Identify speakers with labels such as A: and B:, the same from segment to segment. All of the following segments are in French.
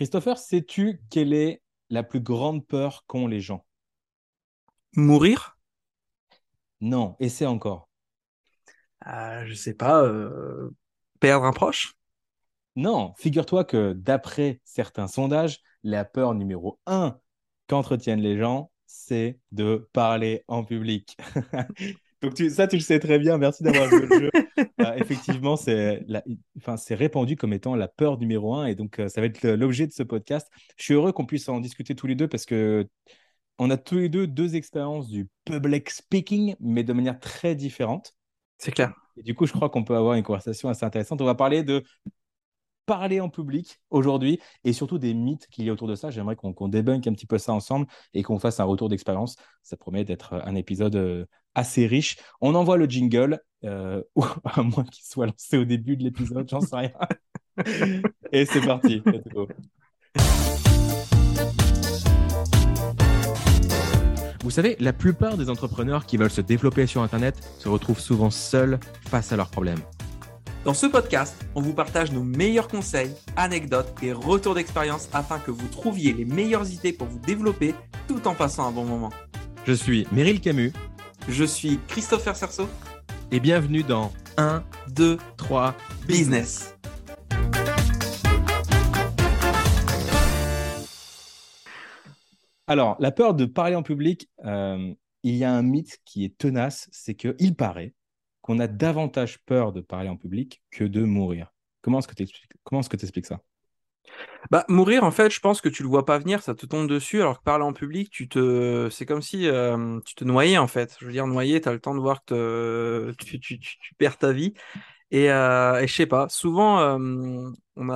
A: Christopher, sais-tu quelle est la plus grande peur qu'ont les gens?
B: Mourir?
A: Non, essaie encore.
B: euh, Je sais pas. euh, Perdre un proche?
A: Non, figure-toi que d'après certains sondages, la peur numéro un qu'entretiennent les gens, c'est de parler en public. Donc tu- ça, tu le sais très bien. Merci d'avoir joué le jeu. Euh, effectivement, c'est enfin, répandu comme étant la peur numéro un. Et donc, euh, ça va être l'objet de ce podcast. Je suis heureux qu'on puisse en discuter tous les deux parce que on a tous les deux deux expériences du public speaking, mais de manière très différente.
B: C'est clair.
A: Et du coup, je crois qu'on peut avoir une conversation assez intéressante. On va parler de parler en public aujourd'hui et surtout des mythes qu'il y a autour de ça. J'aimerais qu'on qu'on débunk un petit peu ça ensemble et qu'on fasse un retour d'expérience. Ça promet d'être un épisode euh, assez riche. On envoie le jingle, euh, à moins qu'il soit lancé au début de l'épisode, j'en sais rien. et c'est parti. Vous savez, la plupart des entrepreneurs qui veulent se développer sur Internet se retrouvent souvent seuls face à leurs problèmes.
B: Dans ce podcast, on vous partage nos meilleurs conseils, anecdotes et retours d'expérience afin que vous trouviez les meilleures idées pour vous développer tout en passant un bon moment.
A: Je suis Meryl Camus
B: Je suis Christopher Cerceau,
A: et bienvenue dans 1,
B: 2
A: 3,
B: Business.
A: Alors, la peur de parler en public, euh, il y a un mythe qui est tenace, c'est qu'il paraît qu'on a davantage peur de parler en public que de mourir. Comment est-ce que tu expliques, ça?
B: Bah, mourir, en fait, je pense que tu le vois pas venir, ça te tombe dessus, alors que parler en public, tu te... c'est comme si euh, tu te noyais, en fait. Je veux dire, noyer, tu as le temps de voir que tu, perds ta vie. Et, euh, je sais pas, souvent, euh, on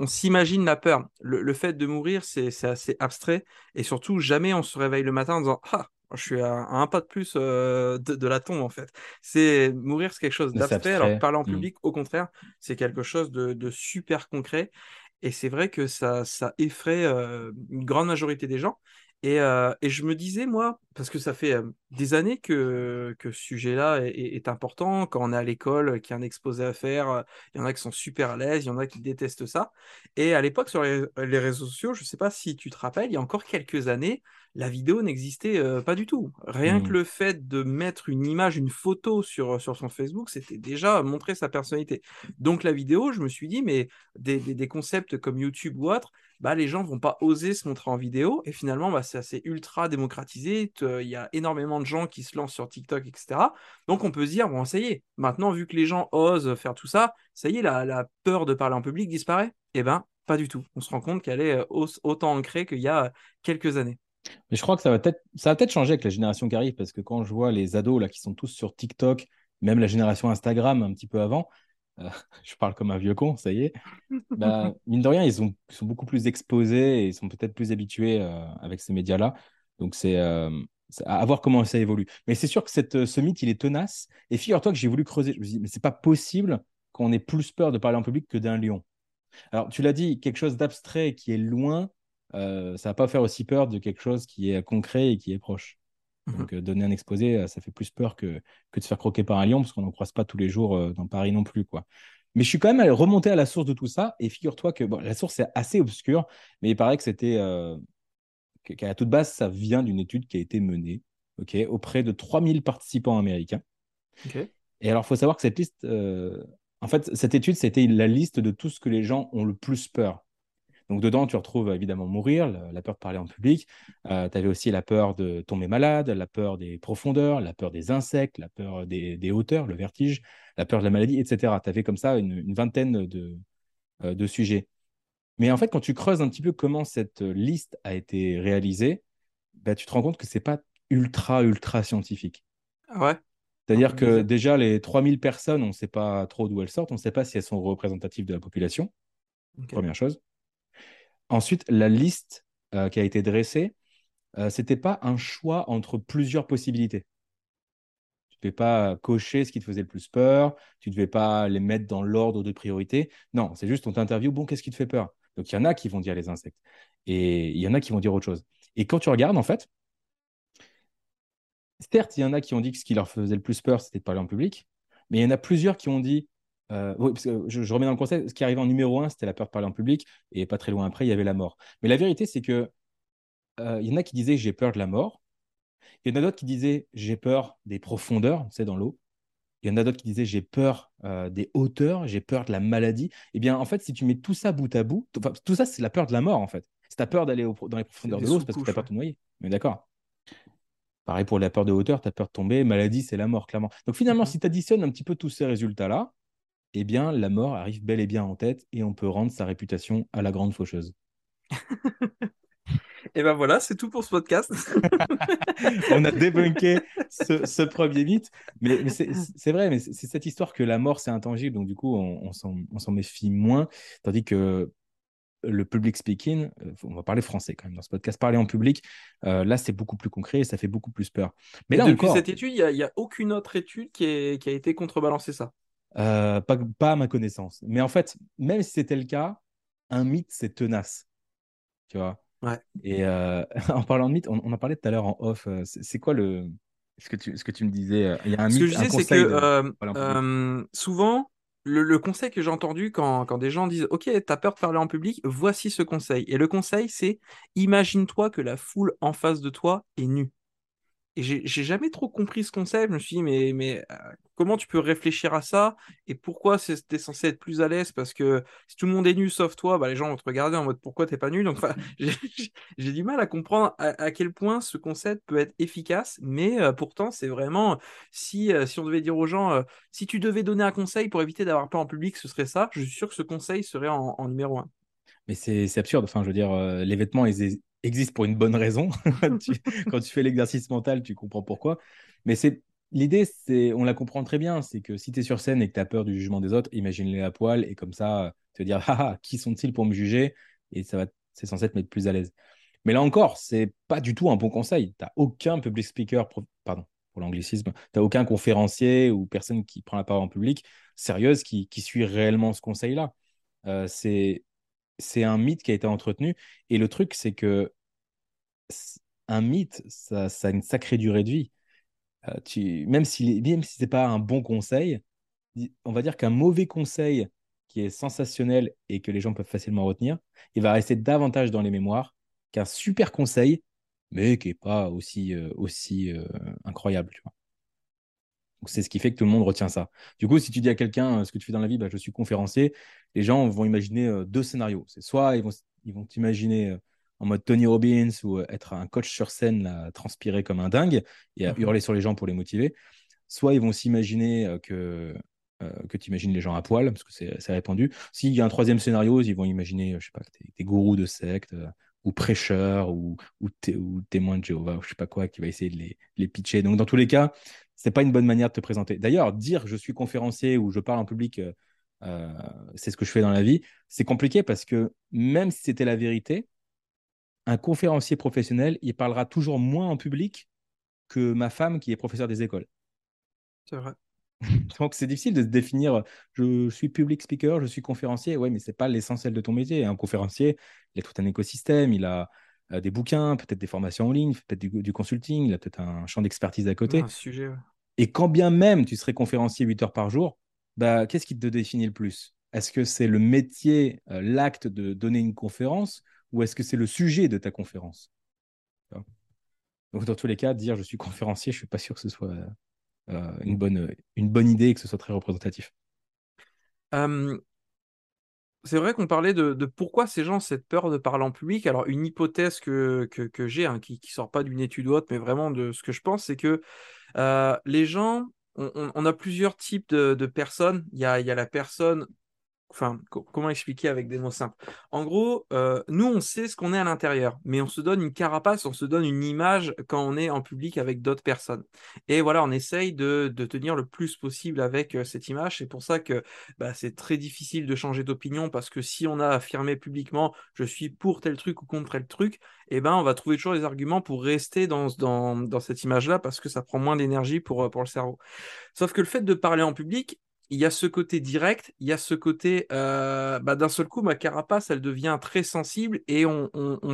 B: on s'imagine la peur. Le, le fait de mourir, c'est assez abstrait. Et surtout, jamais on se réveille le matin en disant Ah, je suis à, à un pas de plus euh, de, de la tombe, en fait. C'est mourir, c'est quelque chose d'abstrait, alors parler en
A: Mm.
B: public, au contraire, c'est quelque chose de, de super concret. Et c'est vrai que ça, ça effraie euh, une grande majorité des gens. Et, euh, et je me disais, moi, parce que ça fait euh, des années que, que ce sujet-là est, important, quand on est à l'école, qu'il y a un exposé à faire, il y en a qui sont super à l'aise, il y en a qui détestent ça. Et à l'époque, sur les, les réseaux sociaux, je ne sais pas si tu te rappelles, il y a encore quelques années, la vidéo n'existait euh, pas du tout. Rien que le fait de mettre une image, une photo sur, sur son Facebook, c'était déjà montrer sa personnalité. Donc la vidéo, je me suis dit, mais des, des- des concepts comme YouTube ou autre, bah, les gens vont pas oser se montrer en vidéo. Et finalement, bah, c'est assez ultra démocratisé. Te- Il y a énormément de gens qui se lancent sur TikTok, etc. Donc on peut se dire, bon, ça y est, maintenant, vu que les gens osent faire tout ça, ça y est, la, la peur de parler en public disparaît Eh ben, pas du tout. On se rend compte qu'elle est euh, au- autant ancrée qu'il y a euh, quelques années.
A: Mais je crois que ça va peut-être ça va peut-être changer avec la génération qui arrive parce que quand je vois les ados là qui sont tous sur TikTok, même la génération Instagram un petit peu avant, euh, je parle comme un vieux con, ça y est. Bah, mine de rien, ils, ont- ils sont beaucoup plus exposés et ils sont peut-être plus habitués euh, avec ces médias-là. Donc, c'est euh, à voir comment ça évolue. Mais c'est sûr que cette, ce mythe, il est tenace. Et figure-toi que j'ai voulu creuser. Je me suis dit, mais c'est pas possible qu'on ait plus peur de parler en public que d'un lion. Alors, tu l'as dit, quelque chose d'abstrait qui est loin, euh, ça va pas faire aussi peur de quelque chose qui est concret et qui est proche. Donc, euh, donner un exposé, euh, ça fait plus peur que, que de se faire croquer par un lion, parce qu'on n'en croise pas tous les jours euh, dans Paris non plus, quoi. Mais je suis quand même allé remonter à la source de tout ça, et figure-toi que bon, la source est assez obscure, mais il paraît que c'était qu'à la toute base, ça vient d'une étude qui a été menée auprès de 3000 participants américains. Et alors, il faut savoir que cette liste, en fait, cette étude, c'était la liste de tout ce que les gens ont le plus peur. Donc, dedans, tu retrouves évidemment mourir, la, peur de parler en public. tu avais aussi la peur de tomber malade, la peur des profondeurs, la peur des insectes, la peur des, des hauteurs, le vertige, la peur de la maladie, etc. Tu avais comme ça une, une vingtaine de, euh, de sujets. Mais en fait, quand tu creuses un petit peu comment cette liste a été réalisée, bah, tu te rends compte que c'est pas ultra, ultra scientifique.
B: Ah ouais?
A: C'est-à-dire que déjà, les 3000 personnes, on ne sait pas trop d'où elles sortent, on ne sait pas si elles sont représentatives de la population, première chose. Ensuite, la liste euh, qui a été dressée, euh, ce n'était pas un choix entre plusieurs possibilités. Tu ne devais pas cocher ce qui te faisait le plus peur, tu ne devais pas les mettre dans l'ordre de priorité. Non, c'est juste on t'interview, bon, qu'est-ce qui te fait peur? Donc, il y en a qui vont dire les insectes et il y en a qui vont dire autre chose. Et quand tu regardes, en fait, certes, il y en a qui ont dit que ce qui leur faisait le plus peur, c'était de parler en public, mais il y en a plusieurs qui ont dit Euh, oui, parce que je, je remets dans le concept, ce qui arrivait en numéro un, c'était la peur de parler en public, et pas très loin après, il y avait la mort. Mais la vérité, c'est que euh, il y en a qui disaient j'ai peur de la mort. Il y en a d'autres qui disaient j'ai peur des profondeurs, c'est dans l'eau. Il y en a d'autres qui disaient j'ai peur euh, des hauteurs, j'ai peur de la maladie. Eh bien, en fait, si tu mets tout ça bout à bout, tout ça, c'est la peur de la mort, en fait. Si tu as peur d'aller dans les profondeurs de l'eau, c'est parce que tu as peur de te noyer. Mais d'accord? Pareil pour la peur de hauteur, tu as peur de tomber. Maladie, c'est la mort, clairement. Donc finalement,
B: Mhm.
A: si tu additionnes un petit peu tous ces résultats-là, eh bien, la mort arrive bel et bien en tête et on peut rendre sa réputation à la grande faucheuse.
B: Et ben voilà, c'est tout pour ce podcast.
A: On a débunké ce, ce premier mythe, mais, mais c'est vrai, mais c'est cette histoire que la mort, c'est intangible, donc du coup, on, on s'en méfie moins, tandis que le public speaking, euh, on va parler français quand même dans ce podcast, parler en public, euh, là, c'est beaucoup plus concret et ça fait beaucoup plus peur. Mais là
B: depuis
A: encore,
B: cette étude, il n'y a, aucune autre étude qui, est- qui a été contrebalancée ça?
A: Euh, pas, pas à ma connaissance. Mais en fait, même si c'était le cas, un mythe, c'est tenace, tu vois?
B: Ouais.
A: Et euh, en parlant de mythe, on, on en parlait tout à l'heure en off. euh, C'est quoi le ce que tu ce que tu me disais Il y a un
B: Ce que
A: mythe,
B: je disais, c'est que
A: de
B: euh, euh, souvent, le, le conseil que j'ai entendu quand, quand des gens disent Ok, t'as peur de parler en public, voici ce conseil. Et le conseil, c'est imagine-toi que la foule en face de toi est nue. Et j'ai jamais trop compris ce concept. Je me suis dit, mais, mais euh, comment tu peux réfléchir à ça et pourquoi t'es censé être plus à l'aise? Parce que si tout le monde est nu sauf toi, bah, les gens vont te regarder en mode pourquoi t'es pas nu? Donc, j'ai du mal à comprendre à, à quel point ce concept peut être efficace, mais euh, pourtant, c'est vraiment si, euh, si on devait dire aux gens, euh, si tu devais donner un conseil pour éviter d'avoir peur en public, ce serait ça. Je suis sûr que ce conseil serait en, en numéro un.
A: Mais c'est absurde. Enfin, je veux dire, les vêtements ils e- existent pour une bonne raison. Tu- quand tu fais l'exercice mental, tu comprends pourquoi. Mais c'est l'idée, c'est on la comprend très bien. C'est que si tu es sur scène et que tu as peur du jugement des autres, imagine-les à poil et comme ça, euh, te dire ah, ah, qui sont-ils pour me juger? Et ça va, c'est censé te mettre plus à l'aise. Mais là encore, c'est pas du tout un bon conseil. Tu n'as aucun public speaker, pro- pardon pour l'anglicisme, tu n'as aucun conférencier ou personne qui prend la parole en public sérieuse qui, qui suit réellement ce conseil-là. Euh, c'est c'est un mythe qui a été entretenu. Et le truc, c'est que un mythe, ça, a une sacrée durée de vie. Euh, tu, même si, même si ce n'est pas un bon conseil, on va dire qu'un mauvais conseil qui est sensationnel et que les gens peuvent facilement retenir, il va rester davantage dans les mémoires qu'un super conseil, mais qui n'est pas aussi, euh, aussi euh, incroyable. C'est ce qui fait que tout le monde retient ça. Du coup, si tu dis à quelqu'un euh, ce que tu fais dans la vie, bah, je suis conférencier, les gens vont imaginer euh, deux scénarios. C'est soit ils vont ils vont t'imaginer euh, en mode Tony Robbins ou être un coach sur scène, là, à transpirer comme un dingue et à
B: Mhm.
A: hurler sur les gens pour les motiver. Soit ils vont s'imaginer que, euh, que tu imagines les gens à poil, parce que c'est répandu. S'il y a un troisième scénario, ils vont imaginer, je sais pas, que gourou de secte euh, ou prêcheur ou, ou, té- ou témoin de Jéhovah ou je sais pas quoi, qui va essayer de les, de les pitcher. Donc, dans tous les cas, c'est pas une bonne manière de te présenter. D'ailleurs, dire je suis conférencier ou je parle en public, euh, euh, c'est ce que je fais dans la vie, c'est compliqué parce que même si c'était la vérité, un conférencier professionnel, il parlera toujours moins en public que ma femme qui est professeure des écoles.
B: C'est vrai.
A: Donc, c'est difficile de se définir. Je suis public speaker, je suis conférencier. Ouais, mais c'est pas l'essentiel de ton métier. Un conférencier, il a tout un écosystème, il a euh, des bouquins, peut-être des formations en ligne, peut-être du, du consulting, il a peut-être un champ d'expertise à côté.
B: Un sujet. ouais.
A: Et quand bien même tu serais conférencier 8 heures par jour, bah, qu'est-ce qui te définit le plus? Est-ce que c'est le métier, euh, l'acte de donner une conférence, ou est-ce que c'est le sujet de ta conférence? Donc, dans tous les cas, dire je suis conférencier, je suis pas sûr que ce soit euh, une, bonne, une bonne idée et que ce soit très représentatif.
B: Euh, c'est vrai qu'on parlait de, pourquoi ces gens ont cette peur de parler en public. Alors, une hypothèse que, j'ai, hein, qui ne sort pas d'une étude ou autre, mais vraiment de ce que je pense, c'est que euh, les gens, on, a plusieurs types de, personnes. Il y il y a la personne Enfin, co- comment expliquer avec des mots simples? En gros, euh, nous, on sait ce qu'on est à l'intérieur, mais on se donne une carapace, on se donne une image quand on est en public avec d'autres personnes. Et voilà, on essaye de, de tenir le plus possible avec euh, cette image. C'est pour ça que bah, c'est très difficile de changer d'opinion parce que si on a affirmé publiquement je suis pour tel truc ou contre tel truc, eh ben, on va trouver toujours des arguments pour rester dans, dans, dans cette image-là parce que ça prend moins d'énergie pour, euh, pour le cerveau. Sauf que le fait de parler en public, il y a ce côté direct, il y a ce côté, euh, bah, d'un seul coup, ma carapace, elle devient très sensible et on,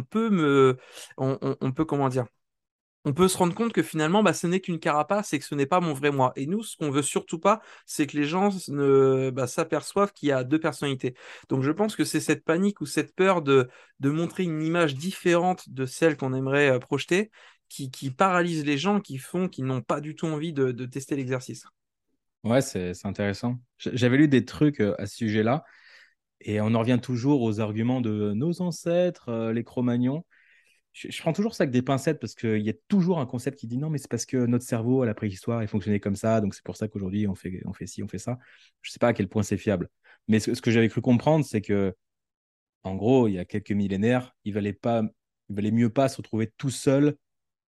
B: peut me, on, peut comment dire, on peut se rendre compte que finalement, bah, ce n'est qu'une carapace et que ce n'est pas mon vrai moi. Et nous, ce qu'on veut surtout pas, c'est que les gens ne, bah, s'aperçoivent qu'il y a deux personnalités. Donc je pense que c'est cette panique ou cette peur de, montrer une image différente de celle qu'on aimerait euh, projeter qui, paralyse les gens, qui font qu'ils n'ont pas du tout envie de tester l'exercice.
A: Ouais, c'est intéressant. J'avais lu des trucs euh, à ce sujet-là. Et on en revient toujours aux arguments de nos ancêtres, euh, les Cro-Magnons je, prends toujours ça avec des pincettes parce qu'il y a toujours un concept qui dit non, mais c'est parce que notre cerveau à la préhistoire, il fonctionnait comme ça, donc c'est pour ça qu'aujourd'hui on fait, on fait ci, on fait ça. Je ne sais pas à quel point c'est fiable. Mais ce, que j'avais cru comprendre, c'est que, en gros, il y a quelques millénaires, il valait pas, il valait mieux pas se retrouver tout seul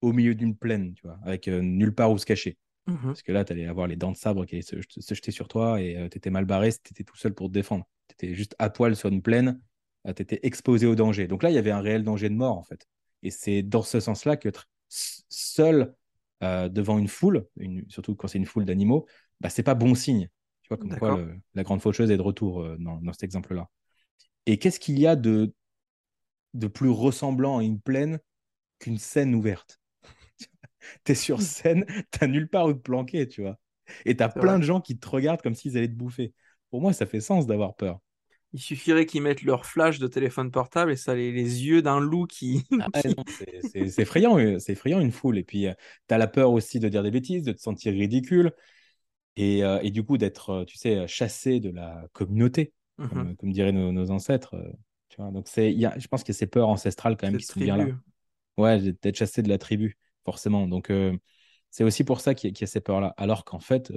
A: au milieu d'une plaine, tu vois, avec euh, nulle part où se cacher. Mmh parce que là, tu allais avoir les dents de sabre qui allaient se, jeter sur toi et euh, tu étais mal barré si tu étais tout seul pour te défendre. Tu étais juste à poil sur une plaine, euh, tu étais exposé au danger. Donc là, il y avait un réel danger de mort, en fait. Et c'est dans ce sens-là que seul euh, devant une foule, surtout quand c'est une foule d'animaux, bah, c'est pas bon signe. Tu vois, comme quoi la grande faucheuse est de retour dans, cet exemple-là. Et qu'est-ce qu'il y a de, de plus ressemblant à une plaine qu'une scène ouverte? Tu es sur scène, tu nulle part où te planquer, tu vois. Et tu as plein de gens qui te regardent comme s'ils allaient te bouffer. Pour moi, ça fait sens d'avoir peur.
B: Il suffirait qu'ils mettent leur flash de téléphone portable et ça les, les yeux d'un loup qui.
A: Ah c'est effrayant, euh, c'est effrayant une foule. Et puis, euh, tu as la peur aussi de dire des bêtises, de te sentir ridicule et, euh, et du coup d'être, tu sais, chassé de la communauté, comme, mmh diraient nos, ancêtres. tu vois Donc, a, je pense qu'il y a ces peurs ancestrales quand même qui sont bien là. Ouais, d'être chassé de la tribu, forcément. Donc, c'est aussi pour ça qu'il y, a ces peurs-là. Alors qu'en fait,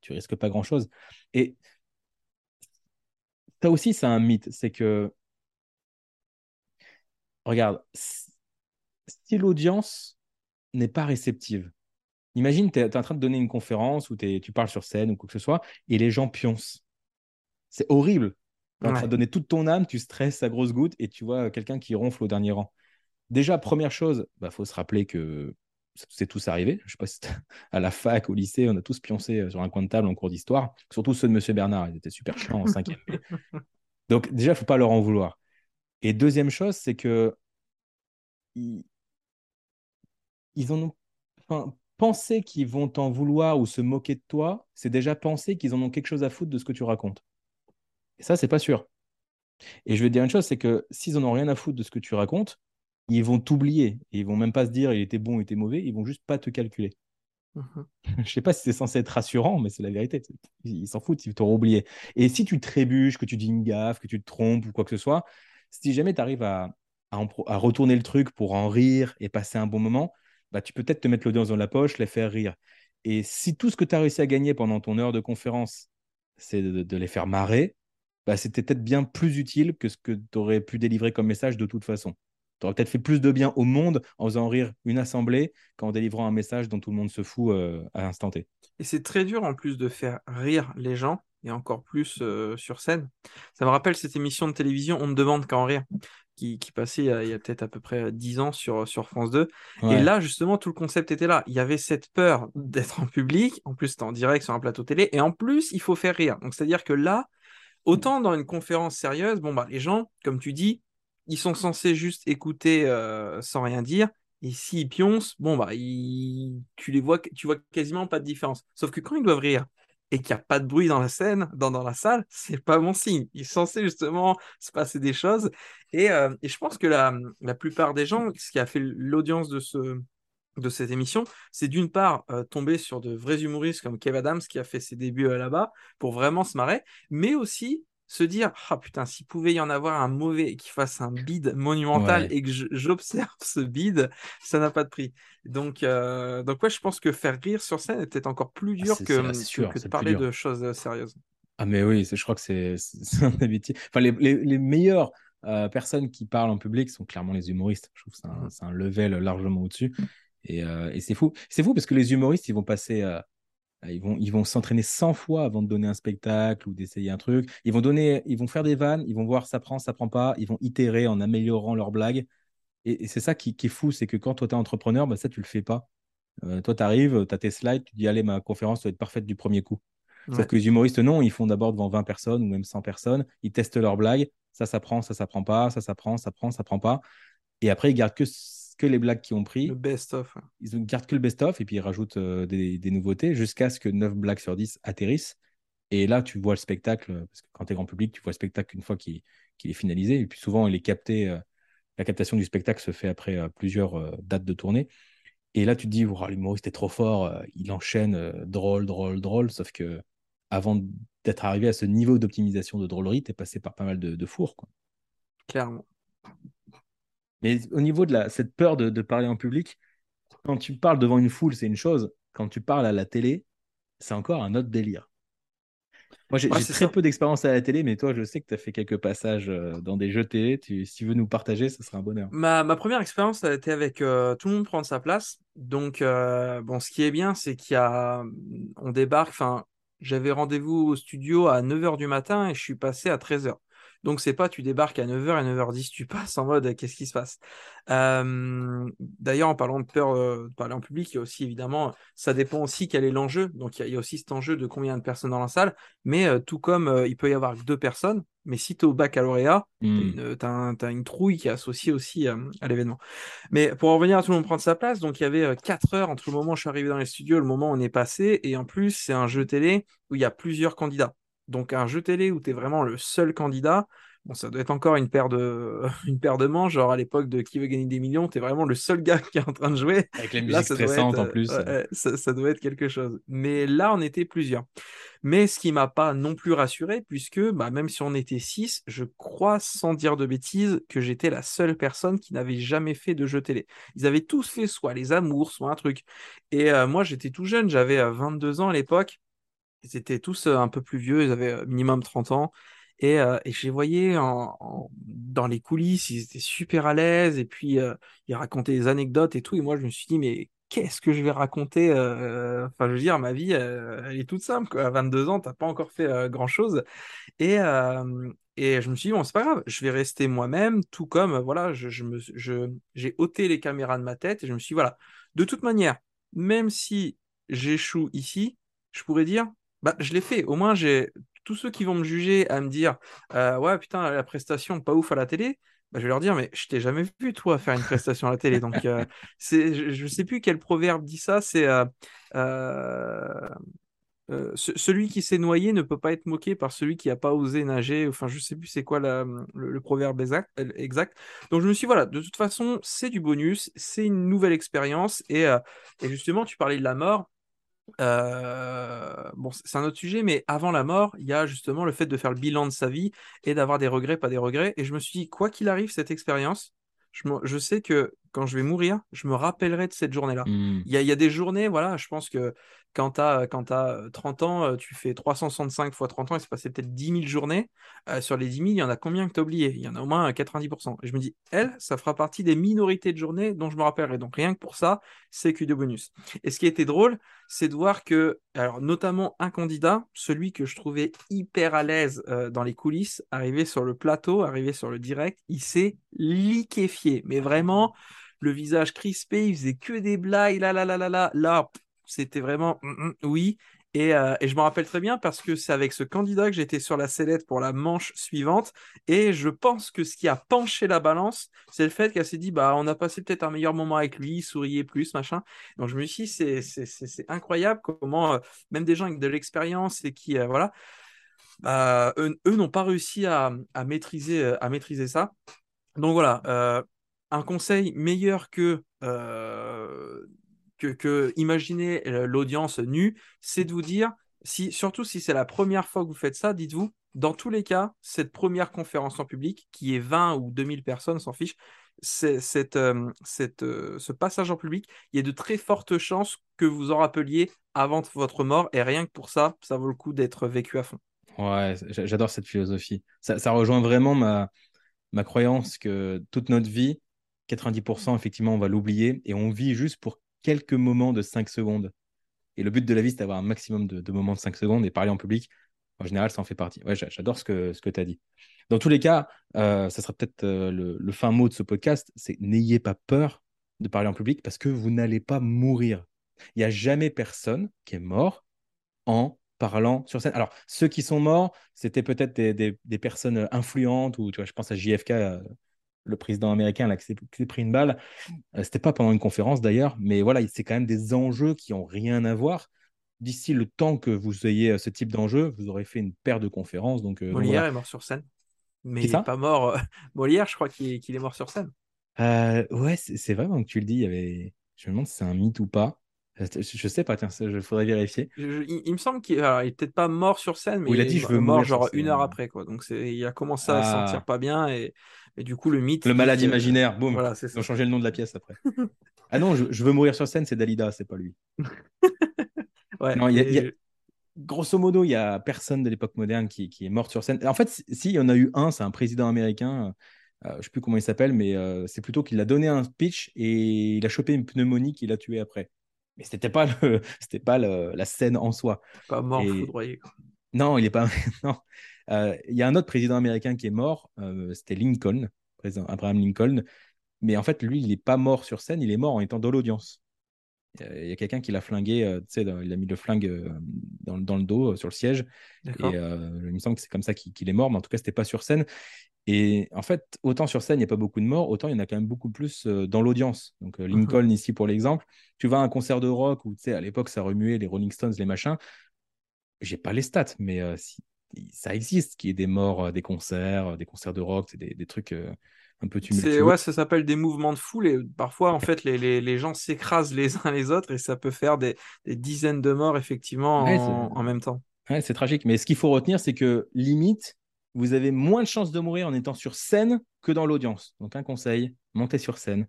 A: tu risques pas grand-chose. Et ça aussi, c'est un mythe. C'est que, regarde, si l'audience n'est pas réceptive, imagine, tu es, en train de donner une conférence ou tu parles sur scène ou quoi que ce soit, et les gens pioncent. C'est horrible. Tu es en train de donner toute ton âme, tu stresses à grosse goutte et tu vois quelqu'un qui ronfle au dernier rang. Déjà, première chose, il bah, faut se rappeler que c'est tous arrivé. Je sais pas si à la fac, au lycée, on a tous pioncé euh, sur un coin de table en cours d'histoire. Surtout ceux de Monsieur Bernard, ils étaient super chiants en cinquième. Donc déjà, il faut pas leur en vouloir. Et deuxième chose, c'est que ils, ont enfin, penser qu'ils vont t'en vouloir ou se moquer de toi, c'est déjà penser qu'ils en ont quelque chose à foutre de ce que tu racontes. Et ça, c'est pas sûr. Et je vais te dire une chose, c'est que s'ils en ont rien à foutre de ce que tu racontes, ils vont t'oublier. Et ils vont même pas se dire il était bon, il était mauvais, ils vont juste pas te calculer. Je mhm. Je sais pas si c'est censé être rassurant, mais c'est la vérité. Ils s'en foutent, ils t'auront oublié. Et si tu trébuches, que tu dis une gaffe, que tu te trompes ou quoi que ce soit, si jamais tu arrives à, à, retourner le truc pour en rire et passer un bon moment, bah, tu peux peut-être te mettre l'audience dans la poche, les faire rire. Et si tout ce que tu as réussi à gagner pendant ton heure de conférence, c'est de, les faire marrer, bah, c'était peut-être bien plus utile que ce que tu aurais pu délivrer comme message de toute façon. Tu aurais peut-être fait plus de bien au monde en faisant rire une assemblée qu'en délivrant un message dont tout le monde se fout euh, à l'instant T.
B: Et c'est très dur en plus de faire rire les gens et encore plus euh, sur scène. Ça me rappelle cette émission de télévision On ne demande qu'à en rire qui, passait il y a, peut-être à peu près 10 ans sur, sur France 2. Et là, justement, tout le concept était là. Il y avait cette peur d'être en public. En plus, c'était en direct sur un plateau télé. Et en plus, il faut faire rire. Donc, c'est-à-dire que là, autant dans une conférence sérieuse, bon, bah, les gens, comme tu dis, ils sont censés juste écouter euh, sans rien dire. Et s'ils pioncent, bon, bah, tu les vois, tu vois quasiment pas de différence. Sauf que quand ils doivent rire et qu'il n'y a pas de bruit dans la scène, dans, dans la salle, c'est pas bon signe. Ils sont censés justement se passer des choses. Et, euh, et je pense que la, la, plupart des gens, ce qui a fait l'audience de, ce, de cette émission, c'est d'une part euh, tomber sur de vrais humoristes comme Kev Adams qui a fait ses débuts là-bas pour vraiment se marrer, mais aussi se dire ah putain s'il pouvait y en avoir un mauvais qui fasse un bid monumental et que j'observe ce bid ça n'a pas de prix donc euh, donc ouais je pense que faire rire sur scène est peut-être encore plus ah, dur que, de parler de choses euh, sérieuses.
A: Ah mais oui je crois que c'est un métier enfin les, les, meilleures euh, personnes qui parlent en public sont clairement les humoristes. Je trouve que c'est un, mmh. level largement au-dessus. Et, et c'est fou. C'est fou parce que les humoristes ils vont passer euh, ils vont, ils vont s'entraîner 100 fois avant de donner un spectacle ou d'essayer un truc. Ils vont, donner, ils vont faire des vannes, ils vont voir ça prend, ça prend pas. Ils vont itérer en améliorant leurs blagues. Et, c'est ça qui, est fou, c'est que quand toi, tu es entrepreneur, bah, ça, tu le fais pas. Euh, toi, tu arrives, tu as tes slides, tu dis, allez, ma conférence doit être parfaite du premier coup. Sauf que les humoristes, non, ils font d'abord devant 20 personnes ou même 100 personnes. Ils testent leurs blagues. Ça, ça prend, ça, ça prend pas. Ça, ça prend, ça prend, ça prend pas. Et après, ils gardent que que les blagues qui ont pris.
B: Le best-of.
A: Ils gardent que le best-of et puis ils rajoutent euh, des, des, nouveautés jusqu'à ce que 9 blagues sur 10 atterrissent. Et là, tu vois le spectacle, parce que quand tu es grand public, tu vois le spectacle une fois qu'il est finalisé. Et puis souvent, il est capté, euh, la captation du spectacle se fait après euh, plusieurs dates de tournée. Et là, tu te dis, l'humoriste est trop fort, il enchaîne drôle, drôle, drôle. Sauf que avant d'être arrivé à ce niveau d'optimisation de drôlerie, tu es passé par pas mal de, de fours. Quoi.
B: Clairement.
A: Mais au niveau de la, cette peur de, parler en public, quand tu parles devant une foule, c'est une chose. Quand tu parles à la télé, c'est encore un autre délire. Moi, j'ai très peu d'expérience à la télé, mais toi, je sais que tu as fait quelques passages euh, dans des jeux télé. si tu veux nous partager, ce sera un bonheur.
B: Ma, première expérience, a été avec euh, tout le monde prendre sa place. Donc, euh, bon, ce qui est bien, c'est qu'il y a. On débarque. Enfin, j'avais rendez-vous au studio à 9h du matin et je suis passé à 13h. Donc, c'est pas tu débarques à 9h et 9h10, tu passes en mode qu'est-ce qui se passe? D'ailleurs, en parlant de peur de parler en public, il y a aussi évidemment, ça dépend aussi quel est l'enjeu. Donc, il y, a aussi cet enjeu de combien de personnes dans la salle. Mais tout comme il peut y avoir deux personnes, mais si tu es au baccalauréat, mmh. tu as, une trouille qui est associée aussi à l'événement. Mais pour revenir à tout le monde prendre sa place, donc il y avait 4 heures entre le moment où je suis arrivé dans les studios et le moment où on est passé. Et en plus, c'est un jeu télé où il y a plusieurs candidats. Donc un jeu télé où tu es vraiment le seul candidat, bon, ça doit être encore une paire de, une paire de manches, genre à l'époque de Qui veut gagner des millions, tu es vraiment le seul gars qui est en train de jouer.
A: Avec les musiques stressantes en plus.
B: ça, doit être quelque chose. Mais là, on était plusieurs. Mais ce qui m'a pas non plus rassuré, puisque bah, même si on était six, je crois, sans dire de bêtises, que j'étais la seule personne qui n'avait jamais fait de jeu télé. Ils avaient tous fait soit les amours, soit un truc. Et euh, moi, j'étais tout jeune, j'avais 22 euh, ans à l'époque. Ils étaient tous un peu plus vieux, ils avaient minimum 30 ans. Et, et je les voyais dans les coulisses, ils étaient super à l'aise, et puis ils racontaient des anecdotes et tout. Et moi, je me suis dit, mais qu'est-ce que je vais raconter Enfin, je veux dire, ma vie, elle est toute simple. Quoi. À 22 ans, tu n'as pas encore fait grand-chose. Et, et je me suis dit, bon, c'est pas grave, je vais rester moi-même, tout comme, voilà, je, je je, j'ai ôté les caméras de ma tête, et je me suis dit, voilà, de toute manière, même si j'échoue ici, je pourrais dire, bah, je l'ai fait. Au moins, j'ai tous ceux qui vont me juger à me dire euh, Ouais, putain, la prestation, pas ouf à la télé. Bah, je vais leur dire Mais je t'ai jamais vu, toi, faire une prestation à la télé. Donc, euh, je ne sais plus quel proverbe dit ça. C'est euh, celui qui s'est noyé ne peut pas être moqué par celui qui n'a pas osé nager. Enfin, je sais plus c'est quoi le, proverbe exact, exact. Donc, je me suis Voilà, de toute façon, c'est du bonus, c'est une nouvelle expérience. Et, et justement, tu parlais de la mort. Euh, bon, c'est un autre sujet, mais avant la mort, il y a justement le fait de faire le bilan de sa vie et d'avoir des regrets, pas des regrets. Et je me suis dit, quoi qu'il arrive, cette expérience, je, sais que quand je vais mourir, je me rappellerai de cette journée-là.
A: Mmh.
B: Il y, a des journées, voilà, je pense que quand tu as, quand as 30 ans, euh, tu fais 365 fois 30 ans, il s'est passé peut-être 10 000 journées. Euh, sur les 10 000, il y en a combien que tu as oublié? Il y en a au moins 90%. Et je me dis, elle, ça fera partie des minorités de journées dont je me rappellerai. Donc rien que pour ça, c'est que de bonus. Et ce qui était drôle, c'est de voir que, alors notamment un candidat, celui que je trouvais hyper à l'aise euh, dans les coulisses, arrivé sur le plateau, arrivé sur le direct, il s'est liquéfié. Mais vraiment, le visage crispé, il faisait que des blagues, là, là, là, là, là, là, c'était vraiment mm, mm, oui. Euh, et, je me rappelle très bien parce que c'est avec ce candidat que j'étais sur la sellette pour la manche suivante. Et je pense que ce qui a penché la balance, c'est le fait qu'elle s'est dit bah, on a passé peut-être un meilleur moment avec lui, souriez plus, machin. Donc je me suis dit c'est incroyable comment, euh, même des gens avec de l'expérience et qui, euh, voilà, bah, eux, n'ont pas réussi à, maîtriser, à maîtriser ça. Donc voilà, un conseil meilleur que que, imaginez l'audience nue, c'est de vous dire, si, surtout si c'est la première fois que vous faites ça, dites-vous, dans tous les cas, cette première conférence en public, qui est 20 ou 2000 personnes, s'en fiche, cette, euh, cette, euh, ce passage en public, il y a de très fortes chances que vous en rappeliez avant votre mort, et rien que pour ça, ça vaut le coup d'être vécu à fond.
A: Ouais, j'adore cette philosophie. Ça, ça, rejoint vraiment ma, ma croyance que toute notre vie, 90%, effectivement, on va l'oublier, et on vit juste pour quelques moments de 5 secondes. Et le but de la vie, c'est d'avoir un maximum de, moments de 5 secondes et parler en public. En général, ça en fait partie. Ouais, j'adore ce que, ce que tu as dit. Dans tous les cas, euh, ça sera peut-être euh, le, fin mot de ce podcast, c'est n'ayez pas peur de parler en public parce que vous n'allez pas mourir. Il n'y a jamais personne qui est mort en parlant sur scène. Alors, ceux qui sont morts, c'était peut-être des, des, personnes influentes, ou tu vois, je pense à JFK, le président américain là, qui s'est pris une balle. Euh, C'était pas pendant une conférence d'ailleurs, mais voilà, c'est quand même des enjeux qui ont rien à voir. D'ici le temps que vous ayez euh, ce type d'enjeu, vous aurez fait une paire de conférences. Donc, euh,
B: Molière
A: voilà.
B: est mort sur scène. Mais il n'est pas mort. euh, Molière, je crois qu'il est, mort sur scène.
A: Euh, ouais, c'est vrai, donc tu le dis, il y avait... je me demande si c'est un mythe ou pas. Je, sais pas, tiens, il faudrait vérifier.
B: Je- il, il me semble qu'il alors, il est peut-être pas mort sur scène, mais
A: il a dit, je veux
B: mort genre une heure après. Quoi. Donc il a commencé à se
A: Ah.
B: sentir pas bien et, et du coup le mythe.
A: Le malade imaginaire, boum.
B: Voilà,
A: Ils ont changé le nom de la pièce après. ah non, je, je veux mourir sur scène, c'est Dalida, c'est pas lui.
B: Ouais,
A: Non, y a- y Grosso modo, il y a personne de l'époque moderne qui, qui est mort sur scène. En fait, si, il y en a eu un, c'est un président américain, euh, je sais plus comment il s'appelle, mais euh, c'est plutôt qu'il a donné un speech et il a chopé une pneumonie qu'il a tué après. Mais c'était pas le, c'était pas le- la scène en soi.
B: pas mort
A: et-
B: foudroyé.
A: Non, il est pas. non. Euh, Il y a un autre président américain qui est mort, euh, c'était Lincoln, président Abraham Lincoln. Mais en fait, lui, il n'est pas mort sur scène, il est mort en étant dans l'audience. Euh, Il y a quelqu'un qui l'a flingué, euh, tu sais, il a mis le flingue dans, dans le dos, sur le siège. Et il me semble que c'est comme ça qu'il qu'il est mort, mais en tout cas, c'était pas sur scène. Et en fait, autant sur scène, il n'y a pas beaucoup de morts, autant il y en a quand même beaucoup plus euh, dans l'audience. Donc, euh, Lincoln, ici pour l'exemple, tu vas à un concert de rock où, tu sais, à l'époque, ça remuait les Rolling Stones, les machins. J'ai pas les stats, mais euh, si, ça existe qu'il y ait des morts, des concerts, des concerts de rock, c'est des, des trucs euh, un peu tumultueux.
B: ouais, ça s'appelle des mouvements de foule et parfois, en fait, les, les, les gens s'écrasent les uns les autres et ça peut faire des, des dizaines de morts, effectivement, en, en même temps.
A: Ouais, c'est tragique. Mais ce qu'il faut retenir, c'est que limite, vous avez moins de chances de mourir en étant sur scène que dans l'audience. Donc, un conseil, montez sur scène,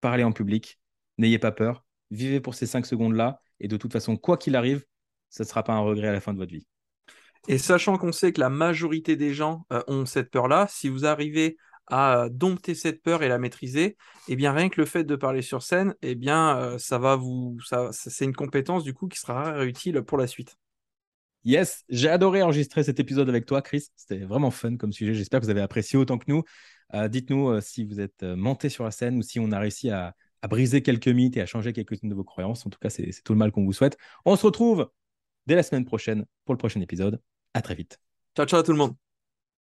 A: parlez en public, n'ayez pas peur, vivez pour ces cinq secondes-là. Et de toute façon, quoi qu'il arrive, ce ne sera pas un regret à la fin de votre vie.
B: Et sachant qu'on sait que la majorité des gens euh, ont cette peur-là, si vous arrivez à dompter cette peur et la maîtriser, eh bien rien que le fait de parler sur scène, eh bien euh, ça va vous, c'est une compétence du coup qui sera utile pour la suite.
A: Yes, j'ai adoré enregistrer cet épisode avec toi, Chris. C'était vraiment fun comme sujet. J'espère que vous avez apprécié autant que nous. Euh, Dites-nous euh, si vous êtes euh, monté sur la scène ou si on a réussi à, à briser quelques mythes et à changer quelques-unes de vos croyances. En tout cas, c'est c'est tout le mal qu'on vous souhaite. On se retrouve dès la semaine prochaine pour le prochain épisode. À très vite.
B: Ciao ciao à tout le monde.